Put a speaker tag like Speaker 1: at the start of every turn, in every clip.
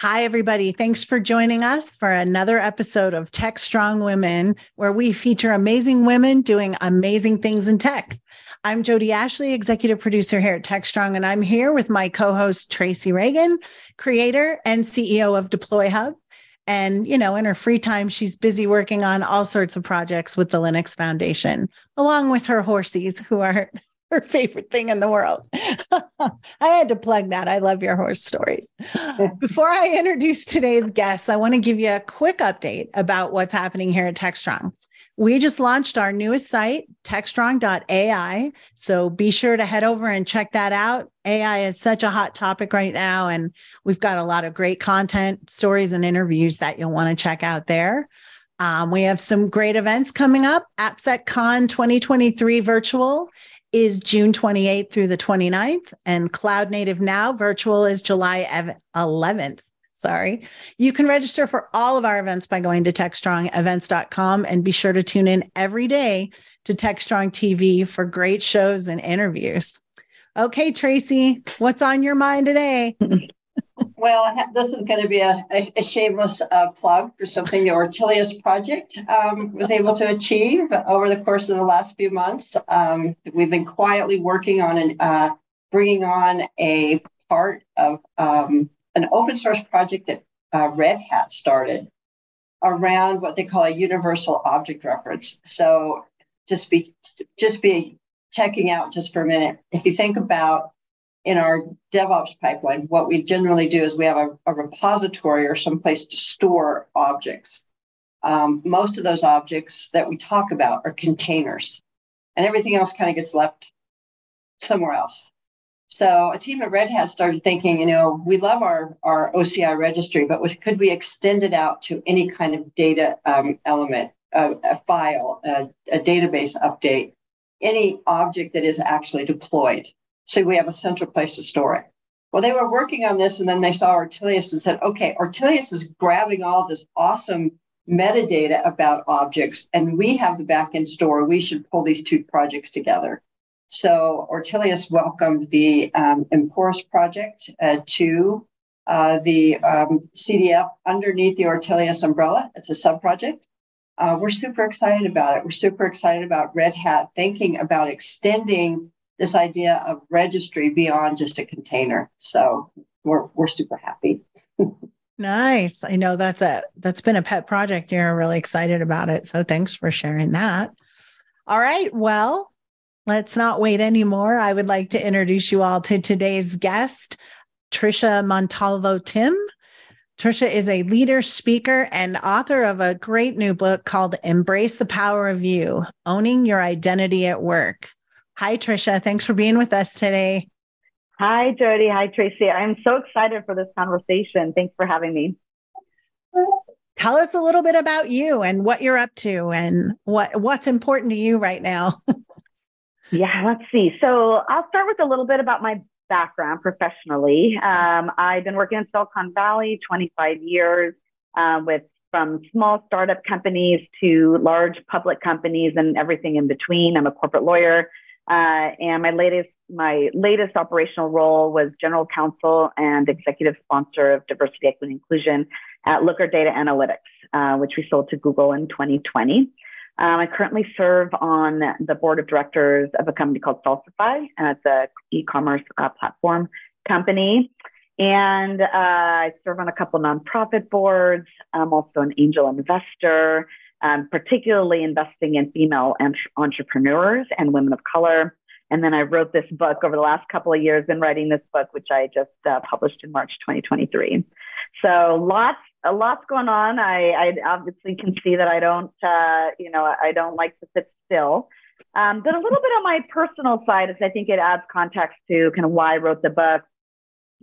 Speaker 1: Hi, everybody. Thanks for joining us for another episode of Tech Strong Women, where we feature amazing women doing amazing things in tech. I'm Jodi Ashley, executive producer here at Tech Strong, and I'm here with my co host, Tracy Ragan, creator and CEO of DeployHub. And, you know, in her free time, she's busy working on all sorts of projects with the Linux Foundation, along with her horsies, who are her favorite thing in the world. I had to plug that. I love your horse stories. Before I introduce today's guests, I want to give you a quick update about what's happening here at TechStrong. We just launched our newest site, techstrong.ai. So be sure to head over and check that out. AI is such a hot topic right now, and we've got a lot of great content, stories, and interviews that you'll want to check out there. Um, we have some great events coming up. AppSecCon 2023 virtual is June 28th through the 29th, and Cloud Native Now virtual is July 11th. Sorry. You can register for all of our events by going to techstrongevents.com and be sure to tune in every day to TechStrong TV for great shows and interviews. Okay, Tracy, what's on your mind today?
Speaker 2: Well, this is going to be a, a, a shameless uh, plug for something the Ortelius project um, was able to achieve over the course of the last few months. Um, we've been quietly working on an, uh, bringing on a part of um, an open source project that uh, Red Hat started around what they call a universal object reference. So just be just be checking out just for a minute. If you think about in our DevOps pipeline, what we generally do is we have a, a repository or some place to store objects. Um, most of those objects that we talk about are containers, and everything else kind of gets left somewhere else. So a team at Red Hat started thinking, you know, we love our, our OCI registry, but could we extend it out to any kind of data um, element, a, a file, a, a database update, any object that is actually deployed? So we have a central place to store it. Well, they were working on this and then they saw Ortelius and said, okay, Ortelius is grabbing all this awesome metadata about objects and we have the backend store. We should pull these two projects together. So Ortelius welcomed the um, Emporous project uh, to uh, the um, CDF underneath the Ortelius umbrella. It's a sub project. Uh, we're super excited about it. We're super excited about Red Hat thinking about extending this idea of registry beyond just a container. So we're we're super happy.
Speaker 1: nice. I know that's a that's been a pet project. You're really excited about it. So thanks for sharing that. All right. Well, let's not wait anymore. I would like to introduce you all to today's guest, Tricia Montalvo Timm. Tricia is a leader, speaker, and author of a great new book called Embrace the Power of You Owning Your Identity at Work. Hi, Tricia. Thanks for being with us today.
Speaker 3: Hi, Jodi. Hi, Tracy. I'm so excited for this conversation. Thanks for having me.
Speaker 1: Tell us a little bit about you and what you're up to and what what's important to you right now.
Speaker 3: yeah, let's see. So I'll start with a little bit about my background professionally. Um, I've been working in Silicon Valley 25 years uh, with from small startup companies to large public companies and everything in between. I'm a corporate lawyer. Uh, and my latest my latest operational role was general counsel and executive sponsor of diversity, equity, inclusion at Looker Data Analytics, uh, which we sold to Google in 2020. Um, I currently serve on the board of directors of a company called Salsify, and it's a e-commerce uh, platform company. And uh, I serve on a couple nonprofit boards. I'm also an angel investor um, particularly investing in female entrepreneurs and women of color. And then I wrote this book over the last couple of years in writing this book, which I just uh, published in March 2023. So lots, a lot's going on. I, I obviously can see that I don't, uh, you know, I don't like to sit still. Um, but a little bit on my personal side, is I think it adds context to kind of why I wrote the book.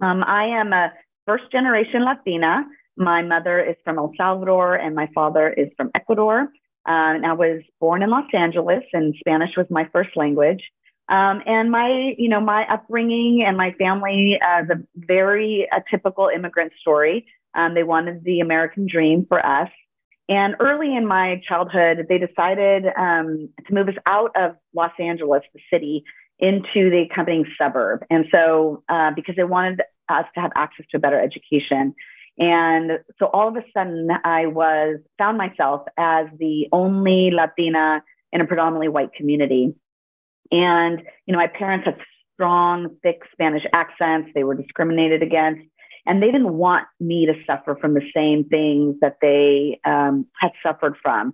Speaker 3: Um, I am a first generation Latina. My mother is from El Salvador and my father is from Ecuador. Uh, and I was born in Los Angeles, and Spanish was my first language. Um, and my, you know, my upbringing and my family uh, is a very a typical immigrant story. Um, they wanted the American dream for us. And early in my childhood, they decided um, to move us out of Los Angeles, the city, into the accompanying suburb. And so, uh, because they wanted us to have access to a better education, And so all of a sudden, I was found myself as the only Latina in a predominantly white community. And, you know, my parents had strong, thick Spanish accents. They were discriminated against. And they didn't want me to suffer from the same things that they um, had suffered from.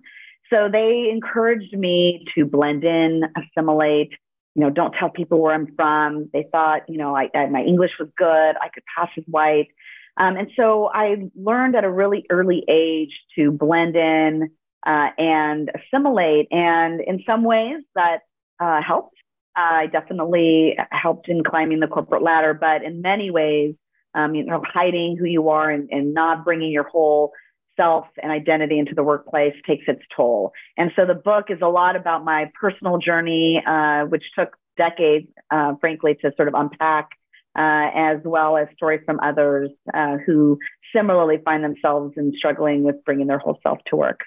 Speaker 3: So they encouraged me to blend in, assimilate, you know, don't tell people where I'm from. They thought, you know, I, I my English was good. I could pass as white. Um, and so I learned at a really early age to blend in uh, and assimilate. And in some ways that uh, helped. I definitely helped in climbing the corporate ladder, but in many ways, um, you know, hiding who you are and, and not bringing your whole self and identity into the workplace takes its toll. And so the book is a lot about my personal journey, uh, which took decades, uh, frankly, to sort of unpack, uh, as well as stories from others uh, who similarly find themselves in struggling with bringing their whole self to work.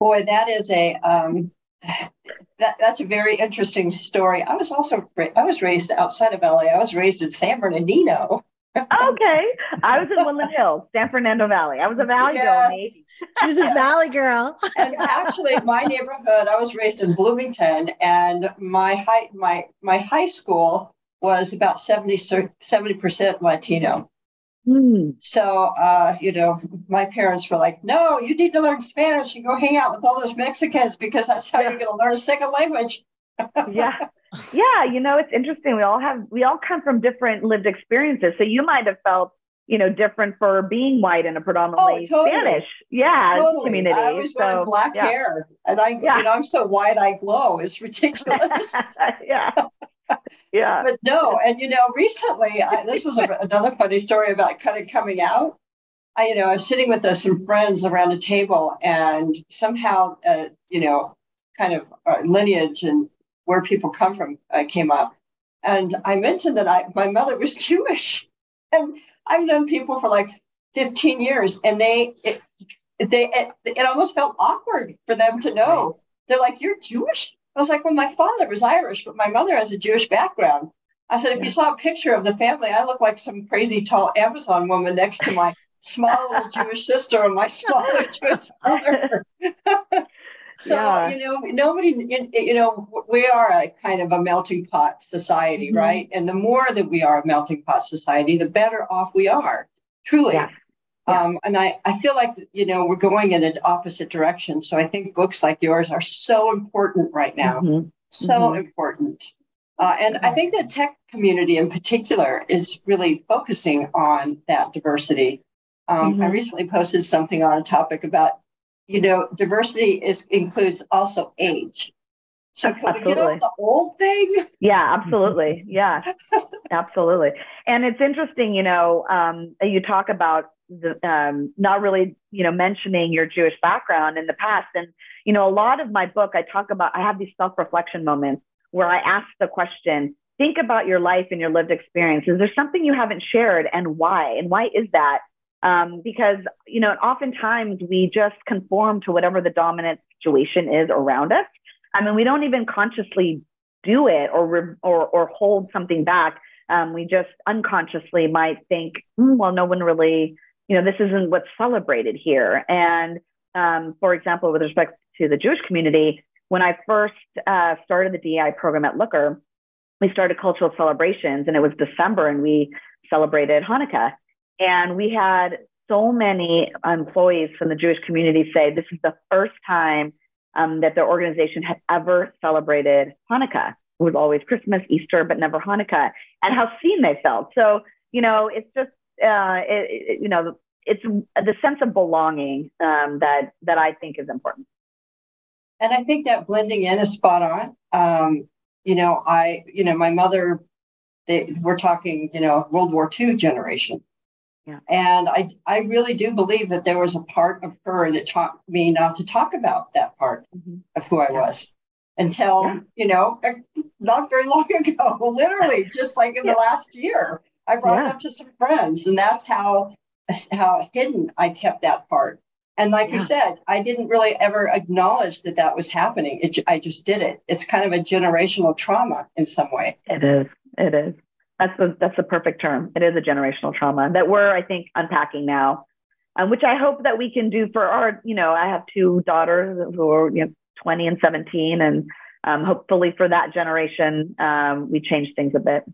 Speaker 2: Boy, that is a um, that, that's a very interesting story. I was also I was raised outside of LA. I was raised in San Bernardino.
Speaker 3: Okay, I was in Woodland Hills, San Fernando Valley. I was a Valley yes. girl. Maybe.
Speaker 1: She was a Valley girl.
Speaker 2: and actually, my neighborhood. I was raised in Bloomington, and my high my my high school was about 70 percent Latino. Mm. So, uh, you know, my parents were like, no, you need to learn Spanish and go hang out with all those Mexicans because that's how yeah. you're going to learn a second language.
Speaker 3: yeah. Yeah. You know, it's interesting. We all have, we all come from different lived experiences. So you might have felt, you know, different for being white in a predominantly oh, totally. Spanish, yeah,
Speaker 2: totally.
Speaker 3: community.
Speaker 2: I always so, wanted black yeah. hair, and I, yeah. you know, I'm so white I glow. It's ridiculous.
Speaker 3: yeah, yeah.
Speaker 2: But no, and you know, recently I, this was a, another funny story about kind of coming out. I, you know, I was sitting with uh, some friends around a table, and somehow, uh, you know, kind of uh, lineage and where people come from uh, came up, and I mentioned that I my mother was Jewish, and I've known people for like 15 years, and they it, they it, it almost felt awkward for them to know. They're like, "You're Jewish." I was like, well, my father was Irish, but my mother has a Jewish background. I said, if yeah. you saw a picture of the family, I look like some crazy tall Amazon woman next to my small little Jewish sister and my smaller Jewish mother. So yeah. you know, nobody, you know, we are a kind of a melting pot society, mm-hmm. right? And the more that we are a melting pot society, the better off we are. Truly. Yeah. Yeah. Um, and I, I feel like, you know, we're going in an opposite direction. So I think books like yours are so important right now. Mm-hmm. So mm-hmm. important. Uh, and I think the tech community in particular is really focusing on that diversity. Um, mm-hmm. I recently posted something on a topic about, you know, diversity is includes also age. So can absolutely. we get off the old thing?
Speaker 3: Yeah, absolutely. Yeah, absolutely. And it's interesting, you know, um, you talk about the, um, not really, you know, mentioning your Jewish background in the past. And, you know, a lot of my book, I talk about, I have these self reflection moments where I ask the question, think about your life and your lived experience. Is there something you haven't shared and why? And why is that? Um, because, you know, oftentimes we just conform to whatever the dominant situation is around us. I mean, we don't even consciously do it or, or, or hold something back. Um, we just unconsciously might think, mm, well, no one really you know, this isn't what's celebrated here. And um, for example, with respect to the Jewish community, when I first uh, started the DI program at Looker, we started cultural celebrations and it was December and we celebrated Hanukkah. And we had so many employees from the Jewish community say this is the first time um, that their organization had ever celebrated Hanukkah. It was always Christmas, Easter, but never Hanukkah, and how seen they felt. So, you know, it's just uh, it, it, you know, it's the sense of belonging um, that that I think is important.
Speaker 2: And I think that blending in is spot on. Um, you know, I, you know, my mother, they, we're talking, you know, World War II generation. Yeah. And I, I really do believe that there was a part of her that taught me not to talk about that part mm-hmm. of who I yeah. was until, yeah. you know, not very long ago, literally, just like in the last year. I brought it up to some friends, and that's how how hidden I kept that part. And like you said, I didn't really ever acknowledge that that was happening. It, I just did it. It's kind of a generational trauma in some way.
Speaker 3: It is. It is. That's the that's the perfect term. It is a generational trauma that we're, I think, unpacking now, um, which I hope that we can do for our. You know, I have two daughters who are you know 20 and 17, and um, hopefully for that generation, um, we change things a bit.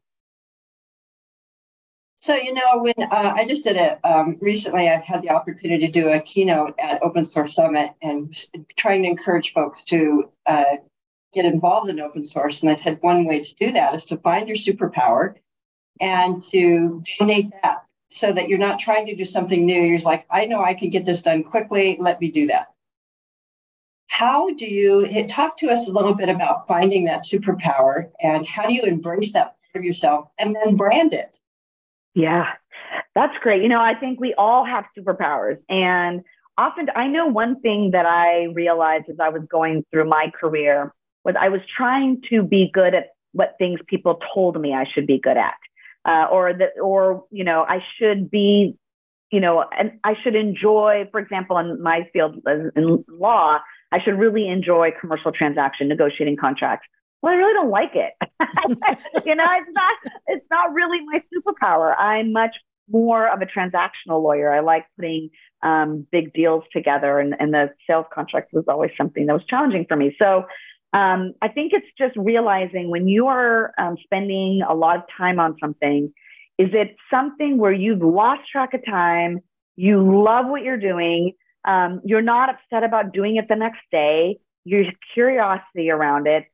Speaker 2: So, you know, when uh, I just did it um, recently, I had the opportunity to do a keynote at Open Source Summit and trying to encourage folks to uh, get involved in open source. And I said one way to do that is to find your superpower and to donate that so that you're not trying to do something new. You're like, I know I can get this done quickly. Let me do that. How do you talk to us a little bit about finding that superpower and how do you embrace that part of yourself and then brand it?
Speaker 3: Yeah, that's great. You know, I think we all have superpowers. And often, I know one thing that I realized as I was going through my career was I was trying to be good at what things people told me I should be good at. Uh, or that, or, you know, I should be, you know, and I should enjoy, for example, in my field in law, I should really enjoy commercial transaction, negotiating contracts well, I really don't like it. you know, it's not it's not really my superpower. I'm much more of a transactional lawyer. I like putting um, big deals together, and, and the sales contract was always something that was challenging for me. So um, I think it's just realizing when you are um, spending a lot of time on something, is it something where you've lost track of time? You love what you're doing. Um, you're not upset about doing it the next day. Your curiosity around it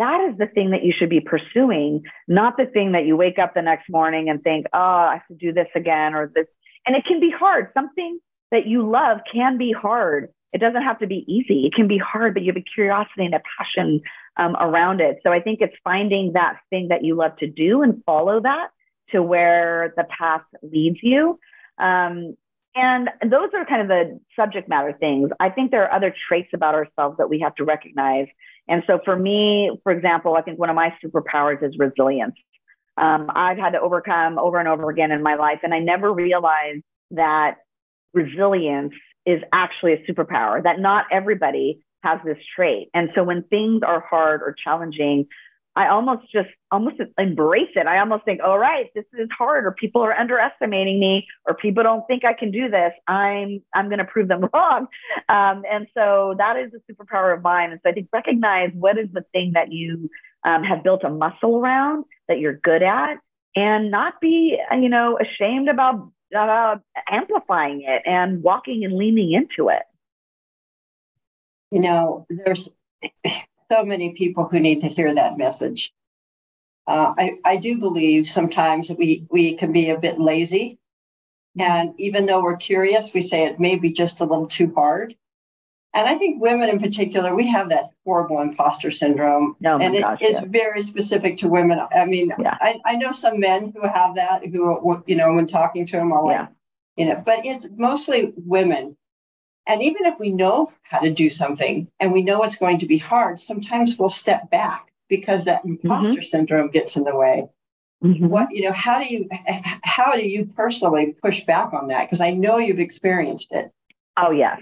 Speaker 3: that is the thing that you should be pursuing, not the thing that you wake up the next morning and think, oh, I have to do this again or this. And it can be hard. Something that you love can be hard. It doesn't have to be easy. It can be hard, but you have a curiosity and a passion um, around it. So I think it's finding that thing that you love to do and follow that to where the path leads you. Um, and those are kind of the subject matter things. I think there are other traits about ourselves that we have to recognize and so for me, for example, I think one of my superpowers is resilience. Um, I've had to overcome over and over again in my life, and I never realized that resilience is actually a superpower, that not everybody has this trait. And so when things are hard or challenging, I almost just almost embrace it. I almost think, all right, this is hard, or people are underestimating me, or people don't think I can do this. I'm I'm going to prove them wrong. Um, and so that is a superpower of mine. And so I think recognize what is the thing that you um, have built a muscle around that you're good at, and not be you know ashamed about uh, amplifying it and walking and leaning into it.
Speaker 2: You know, there's so many people who need to hear that message. Uh, I, I do believe sometimes we, we can be a bit lazy. And even though we're curious, we say it may be just a little too hard. And I think women in particular, we have that horrible imposter syndrome.
Speaker 3: Oh
Speaker 2: and it
Speaker 3: gosh,
Speaker 2: is
Speaker 3: yeah.
Speaker 2: very specific to women. I mean, yeah. I, I know some men who have that, who, you know, when talking to them, are like, yeah. you know, but it's mostly women and even if we know how to do something and we know it's going to be hard, sometimes we'll step back because that imposter mm-hmm. syndrome gets in the way. Mm-hmm. What you know, how do you how do you personally push back on that? Because I know you've experienced it.
Speaker 3: Oh yes,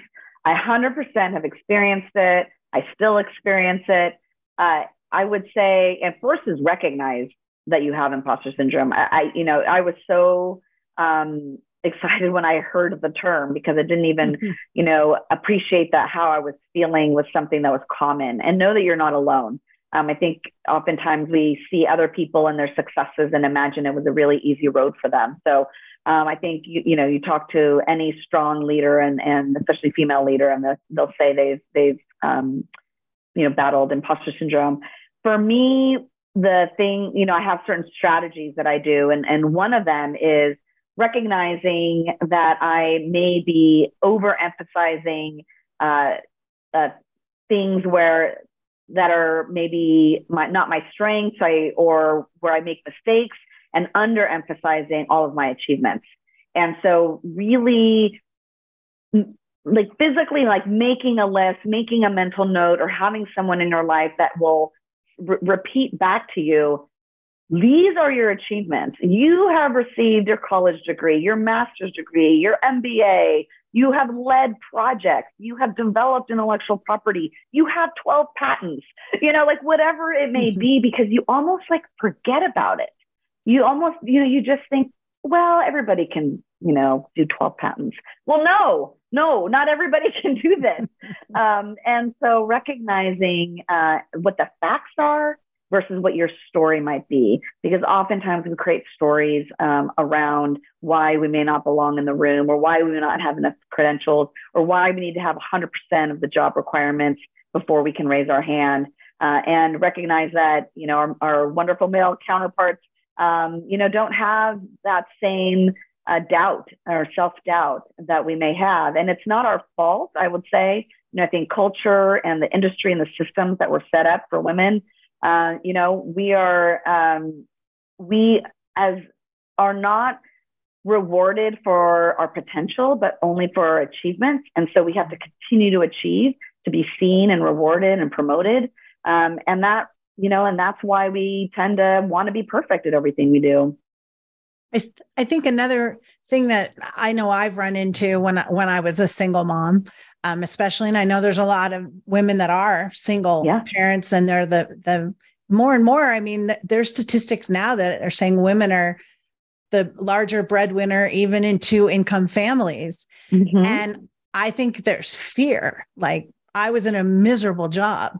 Speaker 3: I hundred percent have experienced it. I still experience it. Uh, I would say, and first is recognize that you have imposter syndrome. I, I you know, I was so um, excited when I heard the term because I didn't even, mm-hmm. you know, appreciate that how I was feeling was something that was common and know that you're not alone. Um, I think oftentimes we see other people and their successes and imagine it was a really easy road for them. So um, I think you, you know you talk to any strong leader and and especially female leader and the, they'll say they've they've um, you know battled imposter syndrome. For me, the thing you know I have certain strategies that I do, and and one of them is recognizing that I may be overemphasizing uh, uh, things where that are maybe my, not my strengths I, or where I make mistakes and underemphasizing all of my achievements. And so really like physically like making a list, making a mental note or having someone in your life that will re- repeat back to you these are your achievements. You have received your college degree, your master's degree, your MBA. You have led projects. You have developed intellectual property. You have 12 patents, you know, like whatever it may mm-hmm. be, because you almost like forget about it. You almost, you know, you just think, well, everybody can, you know, do 12 patents. Well, no, no, not everybody can do this. um, and so recognizing uh, what the facts are versus what your story might be, because oftentimes we create stories um, around why we may not belong in the room or why we may not have enough credentials or why we need to have 100% of the job requirements before we can raise our hand. Uh, and recognize that you know our, our wonderful male counterparts um, you know don't have that same uh, doubt or self doubt that we may have. And it's not our fault, I would say. You know, I think culture and the industry and the systems that were set up for women, uh, you know, we are, um, we as are not rewarded for our potential, but only for our achievements. And so we have to continue to achieve to be seen and rewarded and promoted. Um, and that, you know, and that's why we tend to want to be perfect at everything we do.
Speaker 1: I, I think another thing that I know I've run into when I, when I was a single mom, um, especially, and I know there's a lot of women that are single yeah. parents, and they're the the more and more. I mean, there's statistics now that are saying women are the larger breadwinner, even in two income families, mm-hmm. and I think there's fear. Like I was in a miserable job,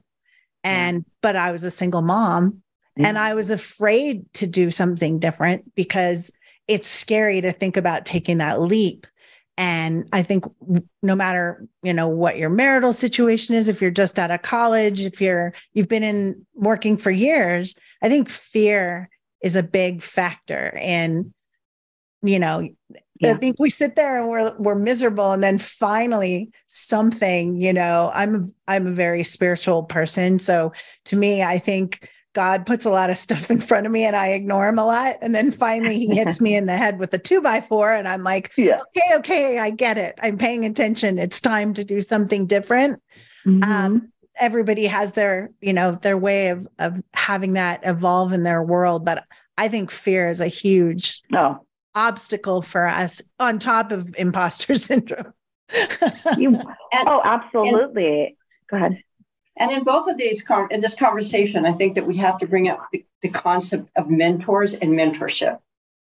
Speaker 1: and but I was a single mom, and. I was afraid to do something different because it's scary to think about taking that leap. And I think no matter, you know, what your marital situation is, if you're just out of college, if you're you've been in working for years, I think fear is a big factor. And, you know, yeah. I think we sit there and we're we're miserable and then finally something, you know, I'm I'm a very spiritual person. So to me, I think God puts a lot of stuff in front of me and I ignore him a lot. And then finally he hits me in the head with a two by four. And I'm like, yeah. okay, okay, I get it. I'm paying attention. It's time to do something different. Mm-hmm. Um, everybody has their, you know, their way of of having that evolve in their world. But I think fear is a huge oh. Obstacle for us on top of imposter syndrome.
Speaker 3: you, oh, absolutely. And, Go ahead.
Speaker 2: And in both of these, in this conversation, I think that we have to bring up the, the concept of mentors and mentorship.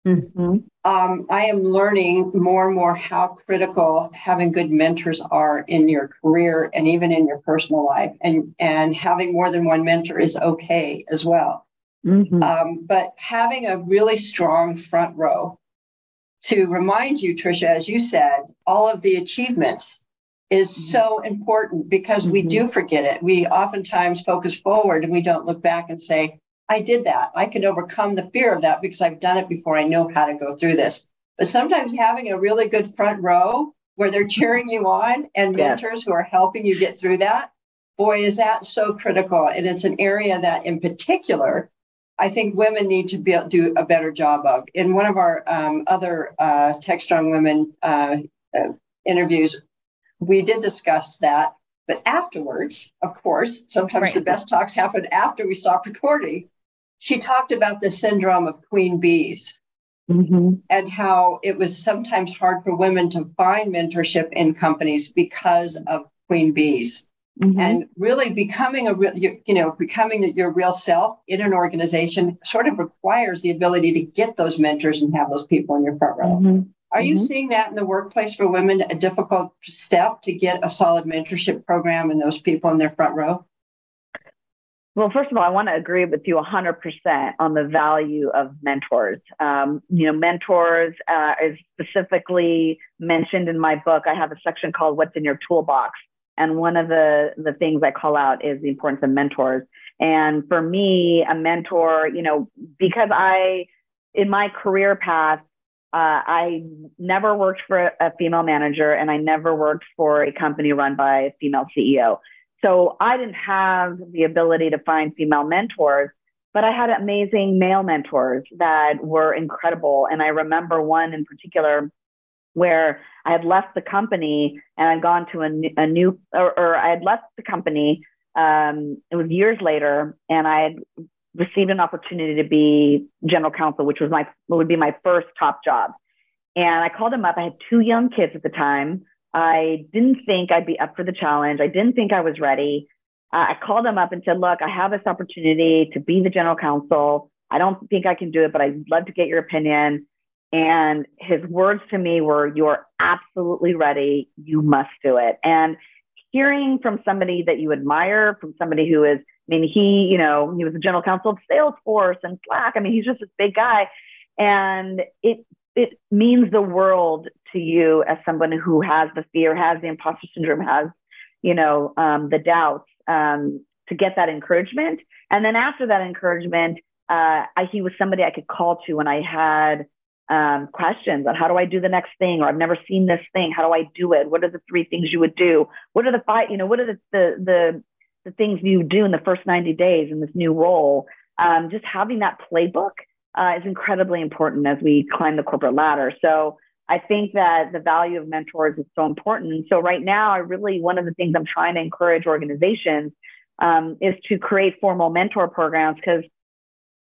Speaker 2: Mm-hmm. Um, I am learning more and more how critical having good mentors are in your career and even in your personal life, and and having more than one mentor is okay as well. Mm-hmm. Um, but having a really strong front row to remind you, Tricia, as you said, all of the achievements is mm-hmm. so important because mm-hmm. we do mm-hmm. forget it. We oftentimes focus forward and we don't look back and say, I did that. I can overcome the fear of that because I've done it before. I know how to go through this. But sometimes having a really good front row where they're cheering you on and mentors who are helping you get through that, boy, is that so critical. And it's an area that, in particular, I think women need to be, do a better job of. In one of our um, other uh, Tech Strong Women uh, uh, interviews, we did discuss that. But afterwards, of course, sometimes right. the best talks happen after we stop recording. She talked about the syndrome of queen bees mm-hmm. and how it was sometimes hard for women to find mentorship in companies because of queen bees. Mm-hmm. And really becoming a real, you, you know, becoming your real self in an organization sort of requires the ability to get those mentors and have those people in your front row. Mm-hmm. Are you mm-hmm. seeing that in the workplace for women, a difficult step to get a solid mentorship program and those people in their front row?
Speaker 3: Well, first of all, I want to agree with you 100% on the value of mentors. Um, you know, mentors uh, is specifically mentioned in my book. I have a section called What's in Your Toolbox. And one of the, the things I call out is the importance of mentors. And for me, a mentor, you know, because I, in my career path, uh, I never worked for a female manager and I never worked for a company run by a female CEO. So I didn't have the ability to find female mentors, but I had amazing male mentors that were incredible. And I remember one in particular where I had left the company and I'd gone to a, new, a new or, or, I had left the company. Um, it was years later, and I had received an opportunity to be general counsel, which was my would be my first top job. And I called him up. I had two young kids at the time. I didn't think I'd be up for the challenge. I didn't think I was ready. Uh, I called him up and said, "Look, I have this opportunity to be the general counsel I don't think I can do it, but I'd love to get your opinion. And his words to me were, You're absolutely ready. You must do it. And hearing from somebody that you admire, from somebody who is, I mean, he, you know, he was the general counsel of Salesforce and Slack. I mean, he's just this big guy. And it it means the world to you as someone who has the fear, has the imposter syndrome, has, you know, um, the doubts, um, to get that encouragement. And then after that encouragement, uh, I, he was somebody I could call to when I had um, questions on how do I do the next thing, or I've never seen this thing. How do I do it? What are the three things you would do? What are the five? You know, what are the the the, the things you do in the first ninety days in this new role? Um, just having that playbook uh, is incredibly important as we climb the corporate ladder. So I think that the value of mentors is so important. So right now, I really one of the things I'm trying to encourage organizations um, is to create formal mentor programs because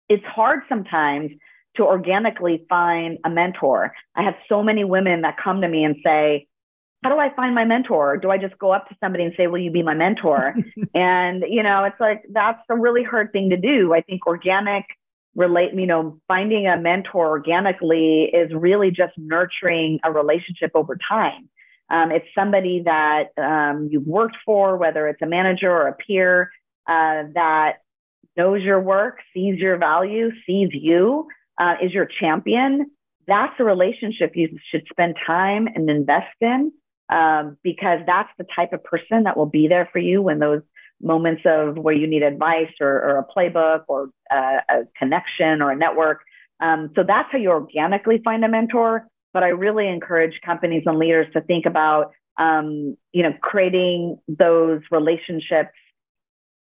Speaker 3: it's hard sometimes to organically find a mentor. I have so many women that come to me and say, how do I find my mentor? Do I just go up to somebody and say, Will you be my mentor? and, you know, it's like that's a really hard thing to do. I think organic relate, you know, finding a mentor organically is really just nurturing a relationship over time. Um, it's somebody that um, you've worked for, whether it's a manager or a peer uh, that knows your work, sees your value, sees you, uh, is your champion. That's a relationship you should spend time and invest in um, because that's the type of person that will be there for you when those moments of where you need advice or, or a playbook or uh, a connection or a network. Um, so that's how you organically find a mentor. But I really encourage companies and leaders to think about, um, you know, creating those relationships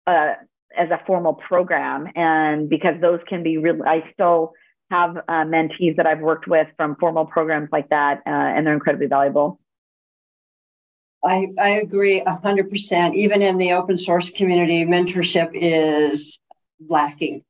Speaker 3: uh, as a formal program, and because those can be really, I still have uh, mentees that I've worked with from formal programs like that, uh, and they're incredibly valuable.
Speaker 2: I, I agree 100%. Even in the open source community, mentorship is lacking.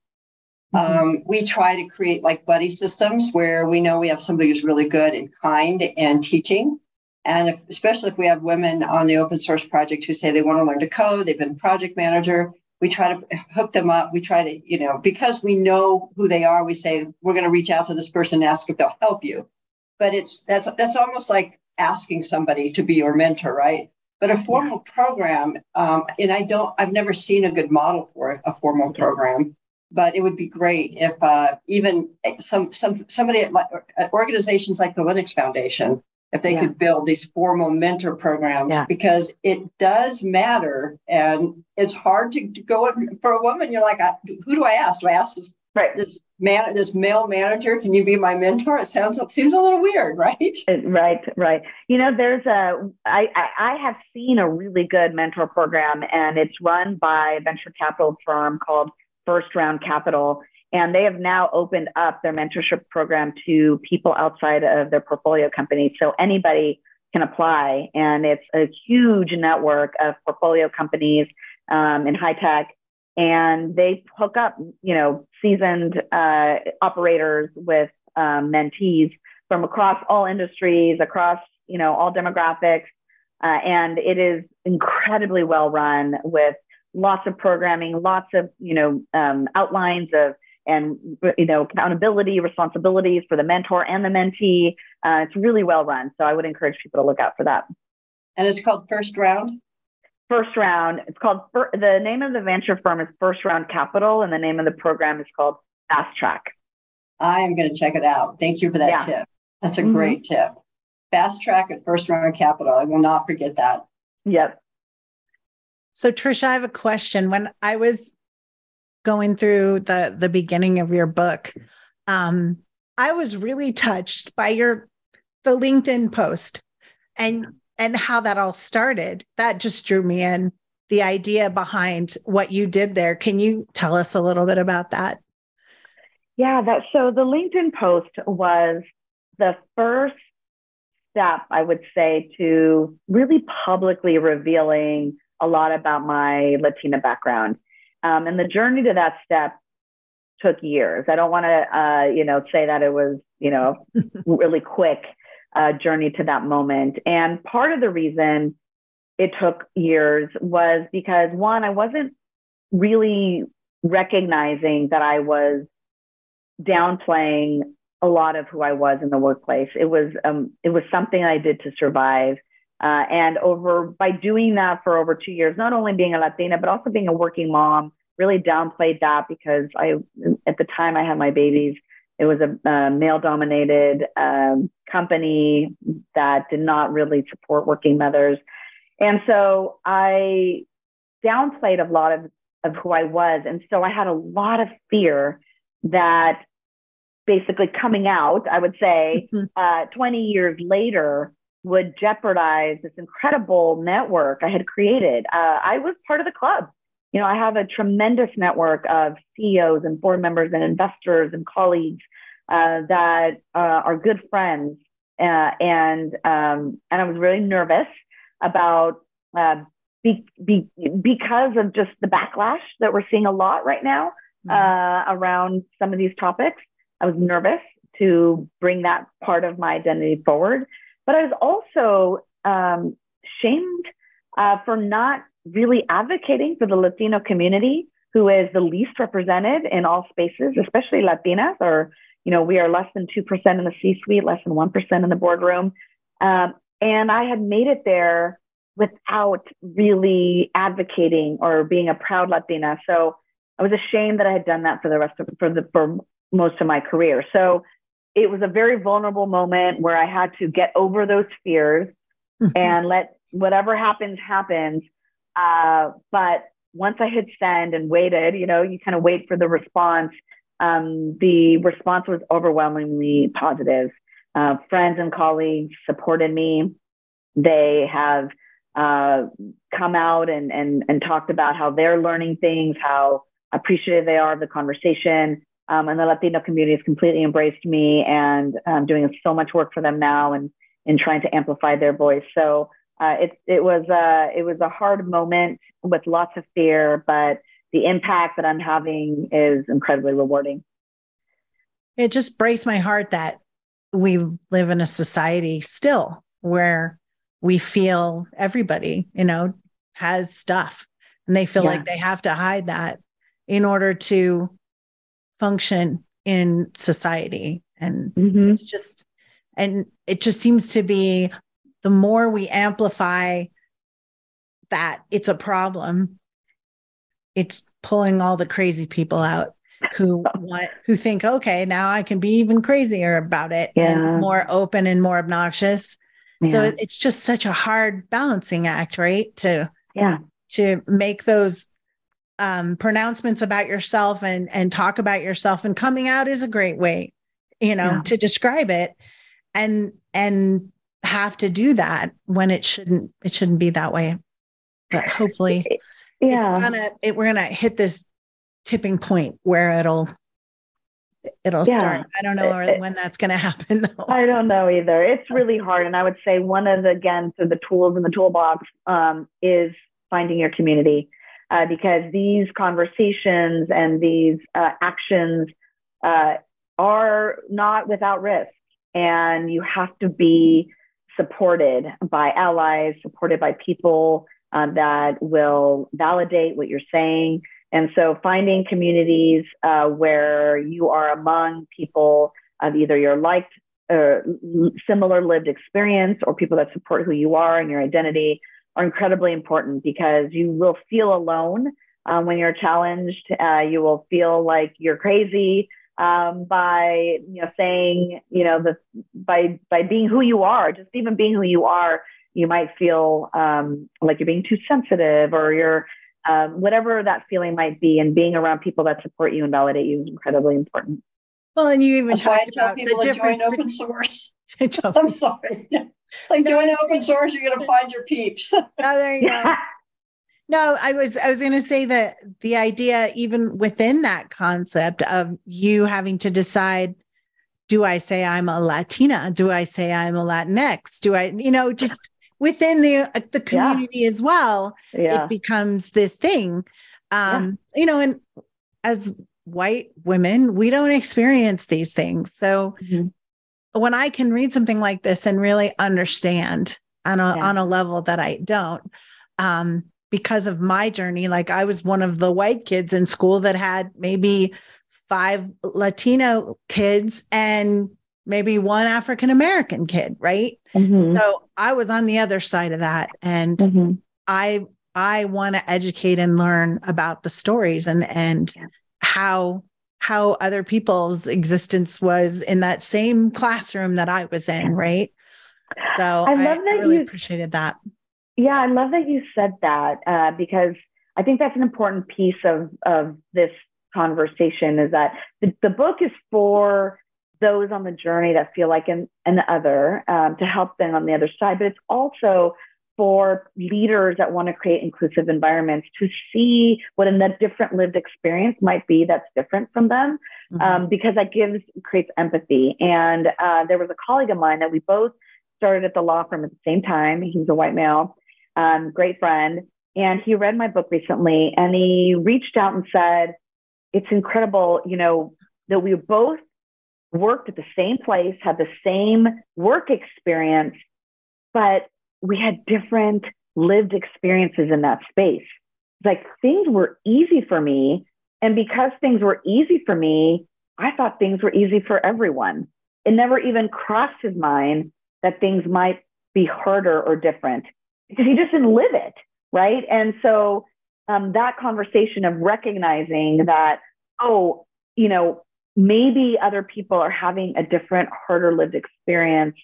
Speaker 2: Mm-hmm. Um, we try to create like buddy systems where we know we have somebody who's really good and kind and teaching. And if, especially if we have women on the open source project who say they want to learn to code, they've been project manager, we try to hook them up. We try to, you know, because we know who they are, we say we're going to reach out to this person and ask if they'll help you. But it's that's that's almost like asking somebody to be your mentor, right? But a formal program, um, and I don't, I've never seen a good model for a formal program. But it would be great if uh, even some some somebody at, at organizations like the Linux Foundation, if they yeah. could build these formal mentor programs, yeah. because it does matter, and it's hard to, to go for a woman. You're like, who do I ask? Do I ask this right this man this male manager can you be my mentor it sounds it seems a little weird right
Speaker 3: right right you know there's a I, I have seen a really good mentor program and it's run by a venture capital firm called first round capital and they have now opened up their mentorship program to people outside of their portfolio companies so anybody can apply. And it's a huge network of portfolio companies um, in high tech. And they hook up, you know, seasoned uh, operators with um, mentees from across all industries, across, you know, all demographics. Uh, and it is incredibly well run with lots of programming, lots of, you know, um, outlines of, and, you know, accountability, responsibilities for the mentor and the mentee. Uh, it's really well run. So I would encourage people to look out for that.
Speaker 2: And it's called First Round?
Speaker 3: first round. It's called the name of the venture firm is First Round Capital, and the name of the program is called Fast Track.
Speaker 2: I am going to check it out. Thank you for that yeah. tip. That's a mm-hmm. great tip. Fast Track at First Round Capital. I will not forget that.
Speaker 3: Yep.
Speaker 1: So Tricia, I have a question. When I was going through the the beginning of your book, um, I was really touched by your the LinkedIn post. And and how that all started. That just drew me in. The idea behind what you did there. Can you tell us a little bit about that?
Speaker 3: Yeah, that so the LinkedIn post was the first step, I would say, to really publicly revealing a lot about my Latina background. Um, and the journey to that step took years. I don't want to, uh, you know, say that it was, you know, really quick uh, journey to that moment. And part of the reason it took years was because one, I wasn't really recognizing that I was downplaying a lot of who I was in the workplace. It was um, it was something I did to survive. Uh, and over by doing that for over two years, not only being a Latina but also being a working mom, really downplayed that because I at the time I had my babies. It was a, a male dominated um, company that did not really support working mothers. And so I downplayed a lot of, of who I was. And so I had a lot of fear that basically coming out, I would say, mm-hmm. uh, 20 years later, would jeopardize this incredible network I had created. Uh, I was part of the club. You know, I have a tremendous network of CEOs and board members and investors and colleagues uh, that uh, are good friends. Uh, and um, and I was really nervous about uh, be, be, because of just the backlash that we're seeing a lot right now mm-hmm. uh, around some of these topics. I was nervous to bring that part of my identity forward, but I was also um, shamed uh, for not really advocating for the Latino community, who is the least represented in all spaces, especially Latinas. Or you know, we are less than two percent in the C-suite, less than one percent in the boardroom, um, and I had made it there without really advocating or being a proud Latina. So I was ashamed that I had done that for the rest of for the for most of my career. So it was a very vulnerable moment where I had to get over those fears mm-hmm. and let whatever happens happens. Uh, but once I hit send and waited, you know, you kind of wait for the response. Um, the response was overwhelmingly positive. Uh, friends and colleagues supported me. They have uh, come out and, and, and talked about how they're learning things, how appreciative they are of the conversation. Um, and the Latino community has completely embraced me and I'm doing so much work for them now and in trying to amplify their voice. So uh, it, it was uh, it was a hard moment with lots of fear, but the impact that I'm having is incredibly rewarding.
Speaker 1: It just breaks my heart that we live in a society still where we feel everybody, you know, has stuff and they feel yeah. like they have to hide that in order to function in society. And mm-hmm. it's just, and it just seems to be the more we amplify that it's a problem, it's pulling all the crazy people out who want who think okay now i can be even crazier about it yeah. and more open and more obnoxious yeah. So it's just such a hard balancing act, right? To
Speaker 3: yeah,
Speaker 1: to make those um, pronouncements about yourself and and talk about yourself and coming out is a great way, you know, yeah. to describe it, and and have to do that when it shouldn't it shouldn't be that way. But hopefully,
Speaker 3: yeah,
Speaker 1: gonna it, we're gonna hit this tipping point where it'll it'll yeah. start. I don't know it, when that's going to happen though.
Speaker 3: I don't know either. It's really hard. And I would say one of the, again, so the tools in the toolbox um, is finding your community uh, because these conversations and these uh, actions uh, are not without risk. And you have to be supported by allies, supported by people uh, that will validate what you're saying and so finding communities uh, where you are among people of either your liked or similar lived experience or people that support who you are and your identity are incredibly important because you will feel alone um, when you're challenged. Uh, you will feel like you're crazy um, by you know saying you know the by by being who you are, just even being who you are. You might feel um, like you're being too sensitive or you're um, whatever that feeling might be, and being around people that support you and validate you is incredibly important.
Speaker 1: Well, and you even
Speaker 2: That's
Speaker 1: why I
Speaker 2: tell people to join open source. I'm sorry. Like no, join open source, you're going to find your peeps.
Speaker 1: oh, there you go. No, I was I was going to say that the idea, even within that concept of you having to decide, do I say I'm a Latina? Do I say I'm a Latinx? Do I, you know, just within the uh, the community yeah. as well yeah. it becomes this thing um yeah. you know and as white women we don't experience these things so mm-hmm. When i can read something like this and really understand on a on a level that i don't um because of my journey like i was one of the white kids in school that had maybe five Latino kids and maybe one African American kid, right? Mm-hmm. So I was on the other side of that. And mm-hmm. I I want to educate and learn about the stories and and yeah. how how other people's existence was in that same classroom that I was in, right? So I, love I that really you, appreciated that.
Speaker 3: Yeah, I love that you said that uh, because I think that's an important piece of of this conversation is that the, the book is for those on the journey that feel like an, an other um, to help them on the other side, but it's also for leaders that want to create inclusive environments to see what a different lived experience might be that's different from them mm-hmm. um, because that gives creates empathy. And uh, there was a colleague of mine that we both started at the law firm at the same time. He was a white male um, great friend. And he read my book recently and he reached out and said it's incredible you know that we both worked at the same place had the same work experience but we had different lived experiences in that space. Like things were easy for me. And because things were easy for me, I thought things were easy for everyone. It never even crossed his mind that things might be harder or different because he just didn't live it. Right. And so um, that conversation of recognizing that, oh, you know, maybe other people are having a different, harder lived experience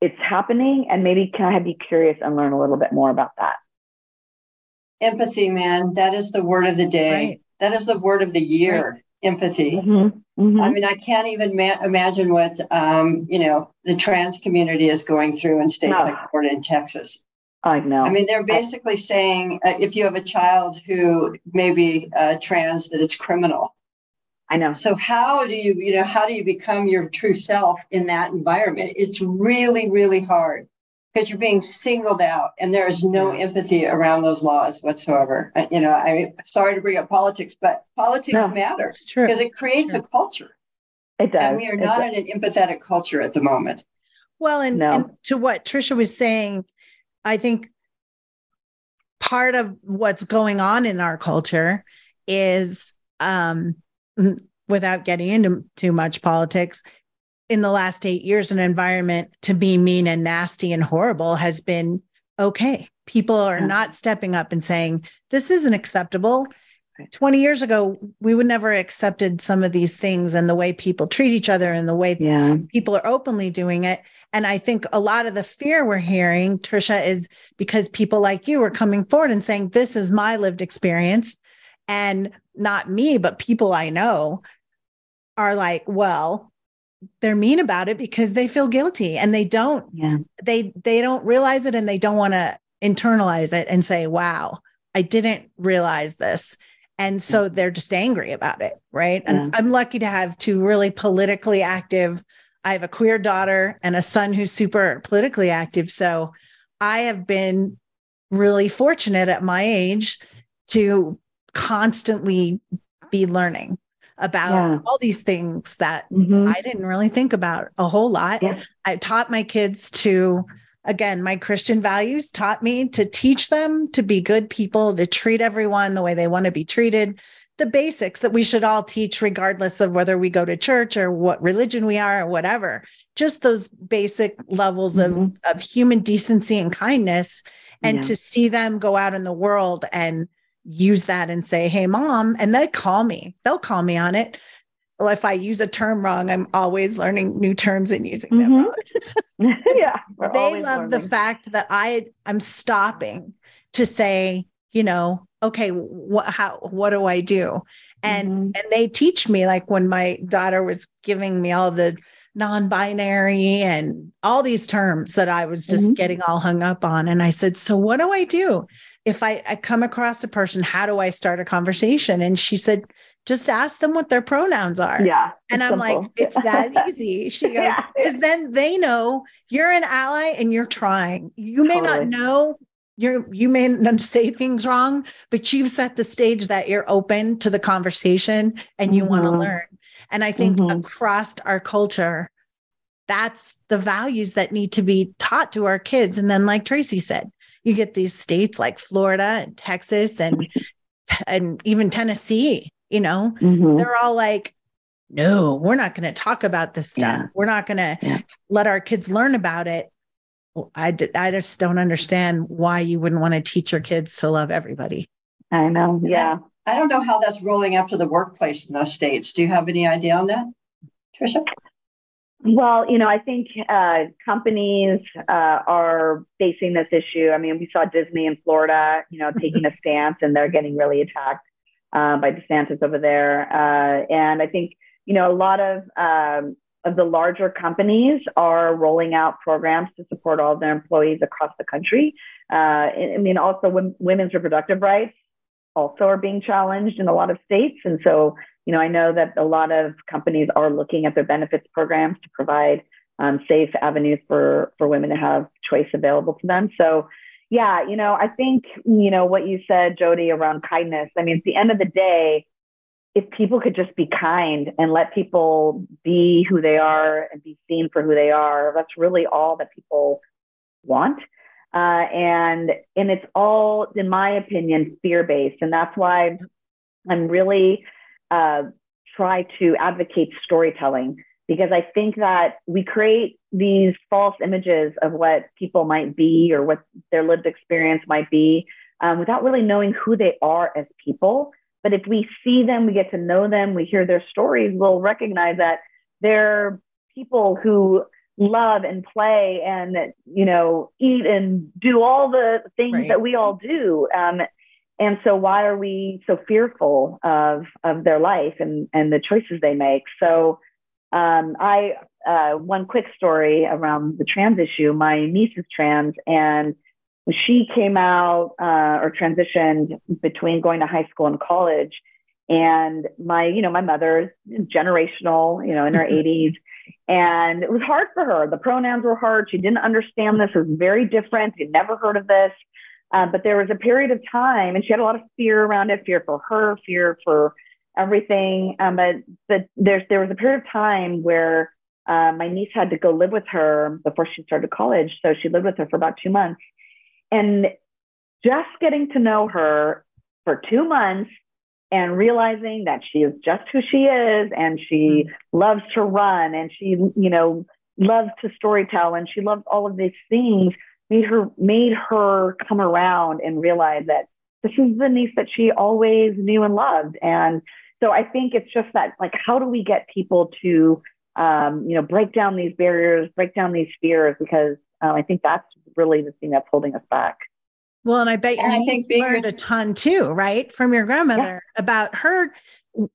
Speaker 3: it's happening and maybe can I be curious and learn a little bit more about that?
Speaker 2: Empathy, man. That is the word of the day. Right. That is the word of the year. Right. Empathy. Mm-hmm. Mm-hmm. I mean, I can't even ma- imagine what um, you know the trans community is going through in states no. like Florida and Texas.
Speaker 3: I know.
Speaker 2: I mean, they're basically saying uh, if you have a child who may be uh, trans, that it's criminal.
Speaker 3: I know.
Speaker 2: So how do you, you know, how do you become your true self in that environment? It's really, really hard because you're being singled out and there is no empathy around those laws whatsoever. Uh, you know, I'm sorry to bring up politics, but politics no, matter because it creates a culture.
Speaker 3: It does.
Speaker 2: And we are it not does. in an empathetic culture at the moment.
Speaker 1: Well, and, no. and to what Tricia was saying, I think part of what's going on in our culture is um, without getting into too much politics, in the last eight years, an environment to be mean and nasty and horrible has been okay. People are not stepping up and saying, this isn't acceptable. 20 years ago, we would never accepted some of these things and the way people treat each other and the way yeah. people are openly doing it. And I think a lot of the fear we're hearing, Tricia, is because people like you are coming forward and saying, This is my lived experience. And not me, but people I know are like, well, they're mean about it because they feel guilty and they don't yeah. they they don't realize it and they don't want to internalize it and say, wow, I didn't realize this. And so they're just angry about it. Right. Yeah. And I'm lucky to have two really politically active. I have a queer daughter and a son who's super politically active. So I have been really fortunate at my age to constantly be learning about yeah. all these things that mm-hmm. I didn't really think about a whole lot. Yeah. I taught my kids to, again, my Christian values taught me to teach them to be good people, to treat everyone the way they want to be treated. The basics that we should all teach, regardless of whether we go to church or what religion we are or whatever. Just those basic levels mm-hmm. of, of human decency and kindness. And yeah. to see them go out in the world and use that and say, Hey, mom, and they call me, they'll call me on it. Well, if I use a term wrong, I'm always learning new terms and using them mm-hmm.
Speaker 3: wrong. yeah.
Speaker 1: They love learning. the fact that I I'm stopping to say, you know, okay, what how what do I do? And mm-hmm. and they teach me like when my daughter was giving me all the non-binary and all these terms that I was just mm-hmm. getting all hung up on. And I said, so what do I do? If I, I come across a person, how do I start a conversation? And she said, just ask them what their pronouns are.
Speaker 3: Yeah.
Speaker 1: And I'm simple. like, it's that easy. She goes, because yeah. then they know you're an ally and you're trying. You may totally. not know you're you may not say things wrong, but you've set the stage that you're open to the conversation and you mm-hmm. want to learn. And I think mm-hmm. across our culture, that's the values that need to be taught to our kids. And then, like Tracy said, you get these states like Florida and Texas and and even Tennessee, you know, mm-hmm. they're all like, no, we're not going to talk about this stuff. Yeah. We're not going to yeah. let our kids learn about it. I, d- I just don't understand why you wouldn't want to teach your kids to love everybody.
Speaker 3: I know. Yeah.
Speaker 2: I don't know how that's rolling up to the workplace in those states. Do you have any idea on that, Tricia?
Speaker 3: Well, you know, I think uh, companies uh, are facing this issue. I mean, we saw Disney in Florida, you know, taking a stance, and they're getting really attacked uh, by DeSantis over there. Uh, and I think, you know, a lot of um, of the larger companies are rolling out programs to support all of their employees across the country. Uh, I mean, also women's reproductive rights also are being challenged in a lot of states. And so, you know, I know that a lot of companies are looking at their benefits programs to provide um, safe avenues for, for women to have choice available to them. So, yeah, you know, I think, you know, what you said, Jodi, around kindness. I mean, at the end of the day, if people could just be kind and let people be who they are and be seen for who they are, that's really all that people want. Uh, and and it's all, in my opinion, fear based, and that's why I'm really uh, try to advocate storytelling because I think that we create these false images of what people might be or what their lived experience might be um, without really knowing who they are as people. But if we see them, we get to know them, we hear their stories, we'll recognize that they're people who love and play and you know eat and do all the things right. that we all do. Um, and so why are we so fearful of of their life and and the choices they make? So um, i uh, one quick story around the trans issue. My niece is trans and she came out uh, or transitioned between going to high school and college. And my you know my mother's generational you know in her 80s and it was hard for her. The pronouns were hard. She didn't understand this. It was very different. She'd never heard of this. Uh, but there was a period of time, and she had a lot of fear around it fear for her, fear for everything. Um, but but there's, there was a period of time where uh, my niece had to go live with her before she started college. So she lived with her for about two months. And just getting to know her for two months and realizing that she is just who she is and she mm-hmm. loves to run and she you know loves to storytell and she loves all of these things made her made her come around and realize that this is the niece that she always knew and loved. And so i think it's just that like how do we get people to um, you know break down these barriers break down these fears? Because uh, i think that's really the thing that's holding us back
Speaker 1: well, and I bet and you learned a ton too, right, from your grandmother yeah. about her,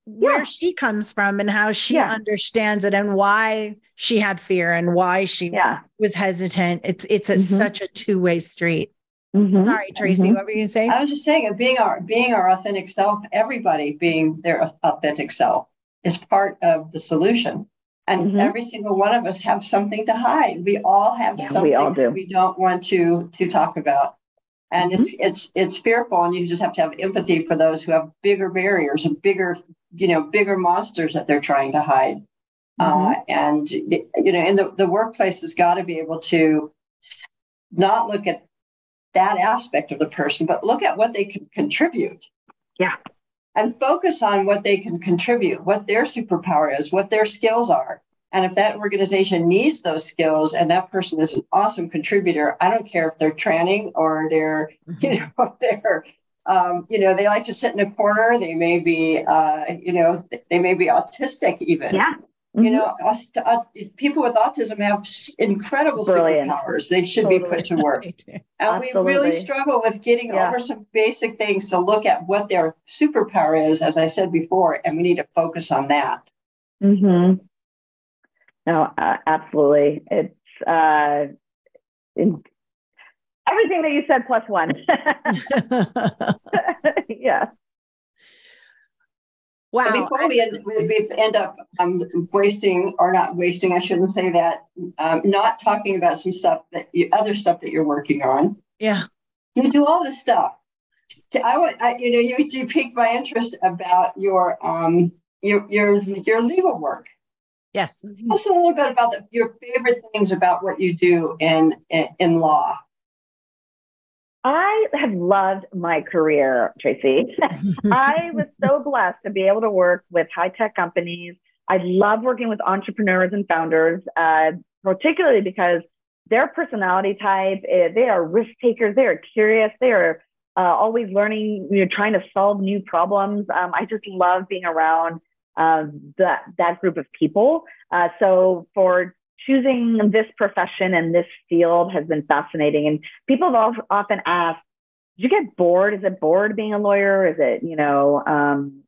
Speaker 1: where yeah. she comes from and how she yeah. understands it and why she had fear and why she was hesitant. It's it's a, mm-hmm. such a two way street. Mm-hmm. Sorry, Tracy, mm-hmm. what were you saying?
Speaker 2: I was just saying, being our being our authentic self, everybody being their authentic self is part of the solution. And mm-hmm. every single one of us have something to hide. We all have something we, all do. we don't want to to talk about and mm-hmm. it's it's it's fearful and you just have to have empathy for those who have bigger barriers and bigger you know bigger monsters that they're trying to hide mm-hmm. uh, and you know in the, the workplace has got to be able to not look at that aspect of the person but look at what they can contribute
Speaker 3: yeah
Speaker 2: and focus on what they can contribute what their superpower is what their skills are and if that organization needs those skills and that person is an awesome contributor, I don't care if they're training or they're, mm-hmm. you know, they're, um, you know, they like to sit in a corner. They may be, uh, you know, they may be autistic even.
Speaker 3: Yeah.
Speaker 2: Mm-hmm. You know, uh, people with autism have incredible Brilliant. superpowers. They should totally. be put to work. and Absolutely. we really struggle with getting yeah. over some basic things to look at what their superpower is, as I said before, and we need to focus on that.
Speaker 3: Mm-hmm. No, uh, absolutely. It's uh, in, everything that you said plus one. yeah.
Speaker 2: Wow. before we end, we end up um, wasting, or not wasting, I shouldn't say that, um, not talking about some stuff that you, other stuff that you're working on.
Speaker 1: Yeah.
Speaker 2: You do all this stuff. I want, I, you know, you do pique my interest about your um your your your legal work.
Speaker 1: Yes.
Speaker 2: Tell us a little bit about the, your favorite things about what you do in, in, in law.
Speaker 3: I have loved my career, Tracy. I was so blessed to be able to work with high tech companies I love working with entrepreneurs and founders, uh, particularly because their personality type, eh, they are risk takers, they are curious, they are uh, always learning, you know, trying to solve new problems. Um, I just love being around that that group of people. Uh, so for choosing this profession and this field has been fascinating. And people have often asked, "Did you get bored? Is it bored being a lawyer? Is it you know um,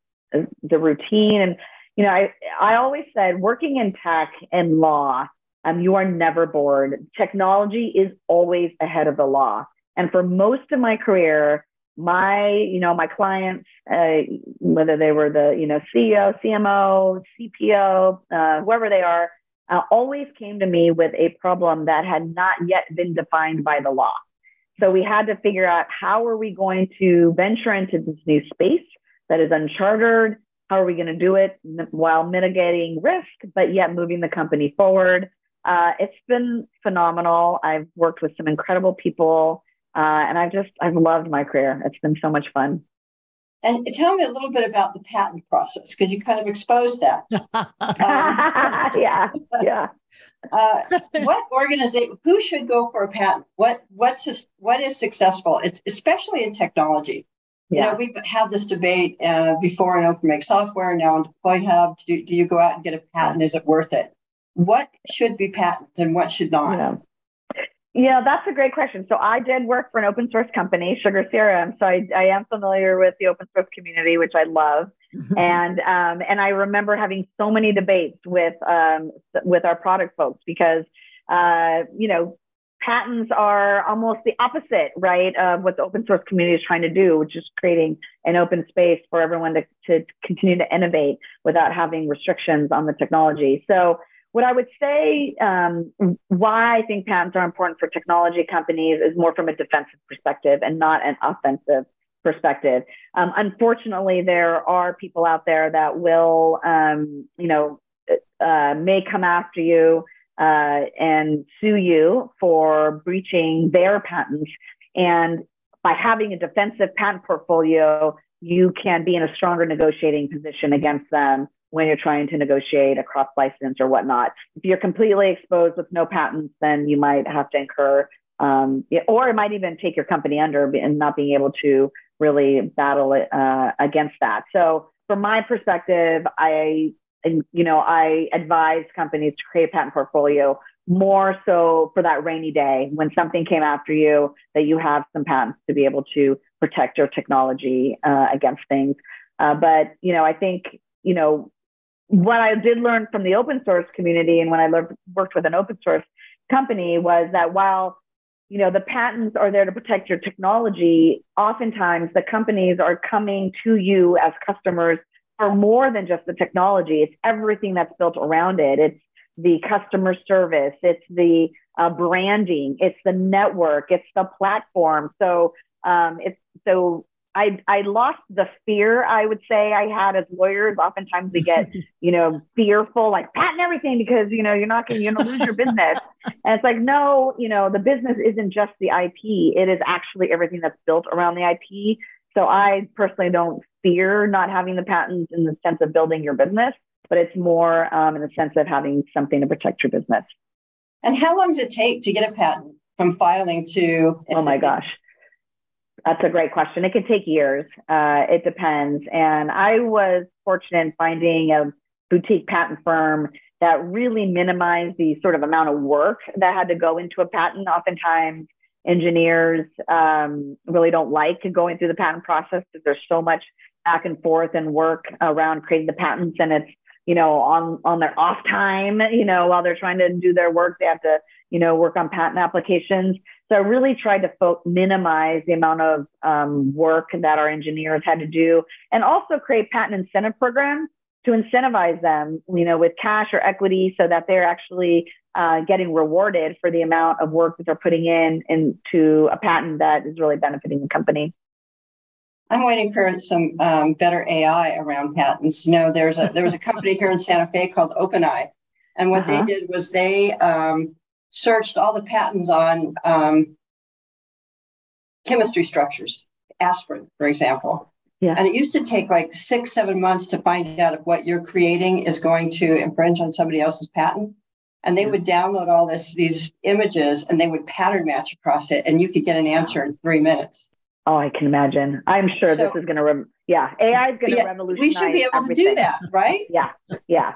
Speaker 3: the routine?" And you know, I I always said working in tech and law, um, you are never bored. Technology is always ahead of the law. And for most of my career, my you know my clients uh, whether they were the you know ceo cmo cpo uh, whoever they are uh, always came to me with a problem that had not yet been defined by the law. So we had to figure out how are we going to venture into this new space that is uncharted how are we going to do it while mitigating risk but yet moving the company forward? Uh, it's been phenomenal. I've worked with some incredible people uh, and I've just, I've loved my career. It's been so much fun.
Speaker 2: And tell me a little bit about the patent process because you kind of exposed that.
Speaker 3: um, yeah, yeah.
Speaker 2: Uh, what organization? Who should go for a patent? What what's what is successful, it's, especially in technology? You yeah. know, we've had this debate uh, before in OpenMake software, now in DeployHub. Do, do you go out and get a patent? Is it worth it? What should be patent and what should not?
Speaker 3: Yeah. Yeah, that's a great question. So I did work for an open source company, SugarCRM. So I, I am familiar with the open source community, which I love. and um, and I remember having so many debates with um, with our product folks because uh, you know patents are almost the opposite, right, of what the open source community is trying to do, which is creating an open space for everyone to, to continue to innovate without having restrictions on the technology. So what I would say, um, why I think patents are important for technology companies is more from a defensive perspective and not an offensive perspective. Um, unfortunately, there are people out there that will, um, you know, uh, may come after you uh, and sue you for breaching their patents. And by having a defensive patent portfolio, you can be in a stronger negotiating position against them when you're trying to negotiate a cross license or whatnot. If you're completely exposed with no patents, then you might have to incur, um, or it might even take your company under and not being able to really battle it uh, against that. So, from my perspective, I, you know, I advise companies to create a patent portfolio more so for that rainy day when something came after you that you have some patents to be able to protect your technology uh, against things. Uh, but you know, I think you know what I did learn from the open source community and when I learned, worked with an open source company was that while you know the patents are there to protect your technology, oftentimes the companies are coming to you as customers for more than just the technology. It's everything that's built around it. It's the customer service, it's the uh, branding, it's the network, it's the platform. So um, it's so I, I lost the fear I would say I had as lawyers. Oftentimes we get, you know, fearful, like patent everything because, you know, you're not going to, you know, lose your business. And it's like, no, you know, the business isn't just the IP. It is actually everything that's built around the IP. So I personally don't fear not having the patents in the sense of building your business, but it's more um, in the sense of having something to protect your business.
Speaker 2: And how long does it take to get a patent from filing to?
Speaker 3: Oh my gosh. That's a great question. It could take years. Uh, it depends. And I was fortunate in finding a boutique patent firm that really minimized the sort of amount of work that had to go into a patent. Oftentimes, engineers um, really don't like going through the patent process because there's so much back and forth and work around creating the patents, and it's you know on on their off time, you know, while they're trying to do their work, they have to you know work on patent applications. So I really tried to fo- minimize the amount of um, work that our engineers had to do and also create patent incentive programs to incentivize them, you know, with cash or equity so that they're actually uh, getting rewarded for the amount of work that they're putting in into a patent that is really benefiting the company.
Speaker 2: I'm waiting for some um, better AI around patents. You know, there's a there was a company here in Santa Fe called OpenEye, and what uh-huh. they did was they um, searched all the patents on um, chemistry structures, aspirin, for example. Yeah. And it used to take like six, seven months to find out if what you're creating is going to infringe on somebody else's patent. And they would download all this these images and they would pattern match across it, and you could get an answer in three minutes.
Speaker 3: Oh, I can imagine. I'm sure so, this is going to, re- yeah, AI is going to yeah, revolutionize.
Speaker 2: We should be able
Speaker 3: everything.
Speaker 2: to do that, right?
Speaker 3: yeah, yeah.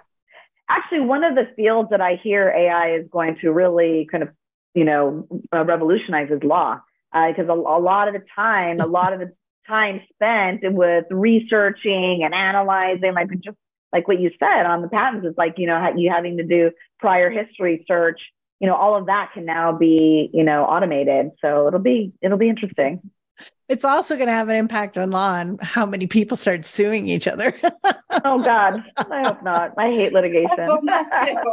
Speaker 3: Actually, one of the fields that I hear AI is going to really kind of, you know, uh, revolutionize is law, because uh, a, a lot of the time, a lot of the time spent with researching and analyzing, like just like what you said on the patents, it's like, you know, you having to do prior history search, you know, all of that can now be, you know, automated. So it'll be, it'll be interesting.
Speaker 1: It's also going to have an impact on law and how many people start suing each other.
Speaker 3: oh God, I hope not. I hate litigation.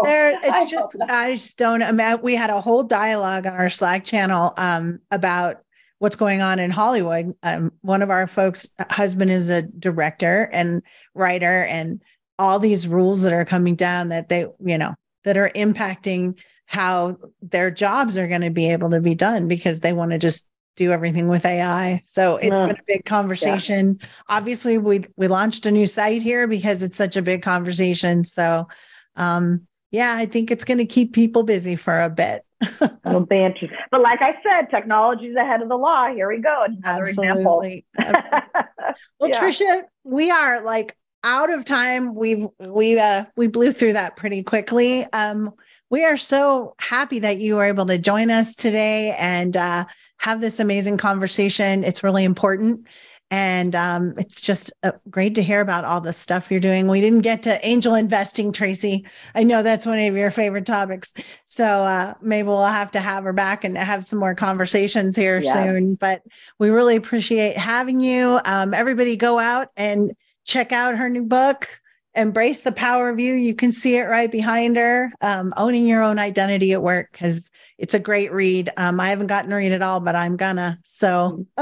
Speaker 1: there, it's I just I just don't. I mean, we had a whole dialogue on our Slack channel um, about what's going on in Hollywood. Um, one of our folks' husband is a director and writer, and all these rules that are coming down that they, you know, that are impacting how their jobs are going to be able to be done because they want to just do everything with AI. So it's been a big conversation. Yeah. Obviously, we we launched a new site here because it's such a big conversation. So um yeah, I think it's going to keep people busy for a bit.
Speaker 3: It'll be interesting. But like I said, technology is ahead of the law. Here we go. Another Absolutely.
Speaker 1: example. Absolutely. well, yeah. Tricia, we are like out of time. We've we uh we blew through that pretty quickly. Um we are so happy that you were able to join us today and uh have this amazing conversation. It's really important. And um, it's just uh, great to hear about all the stuff you're doing. We didn't get to angel investing, Tracy. I know that's one of your favorite topics. So uh, maybe we'll have to have her back and have some more conversations here yeah. soon. But we really appreciate having you. Um, everybody go out and check out her new book embrace the power of you. You can see it right behind her. Um, owning your own identity at work because it's a great read. Um, I haven't gotten to read it all, but I'm gonna. So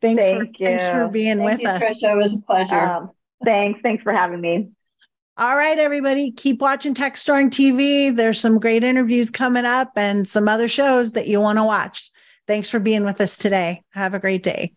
Speaker 1: thanks Thank for you. thanks for being
Speaker 2: Thank
Speaker 1: with
Speaker 2: you,
Speaker 1: us.
Speaker 2: Tricia. It was a pleasure. Um,
Speaker 3: thanks. Thanks for having me.
Speaker 1: All right, everybody, keep watching TechStrong TV. There's some great interviews coming up and some other shows that you want to watch. Thanks for being with us today. Have a great day.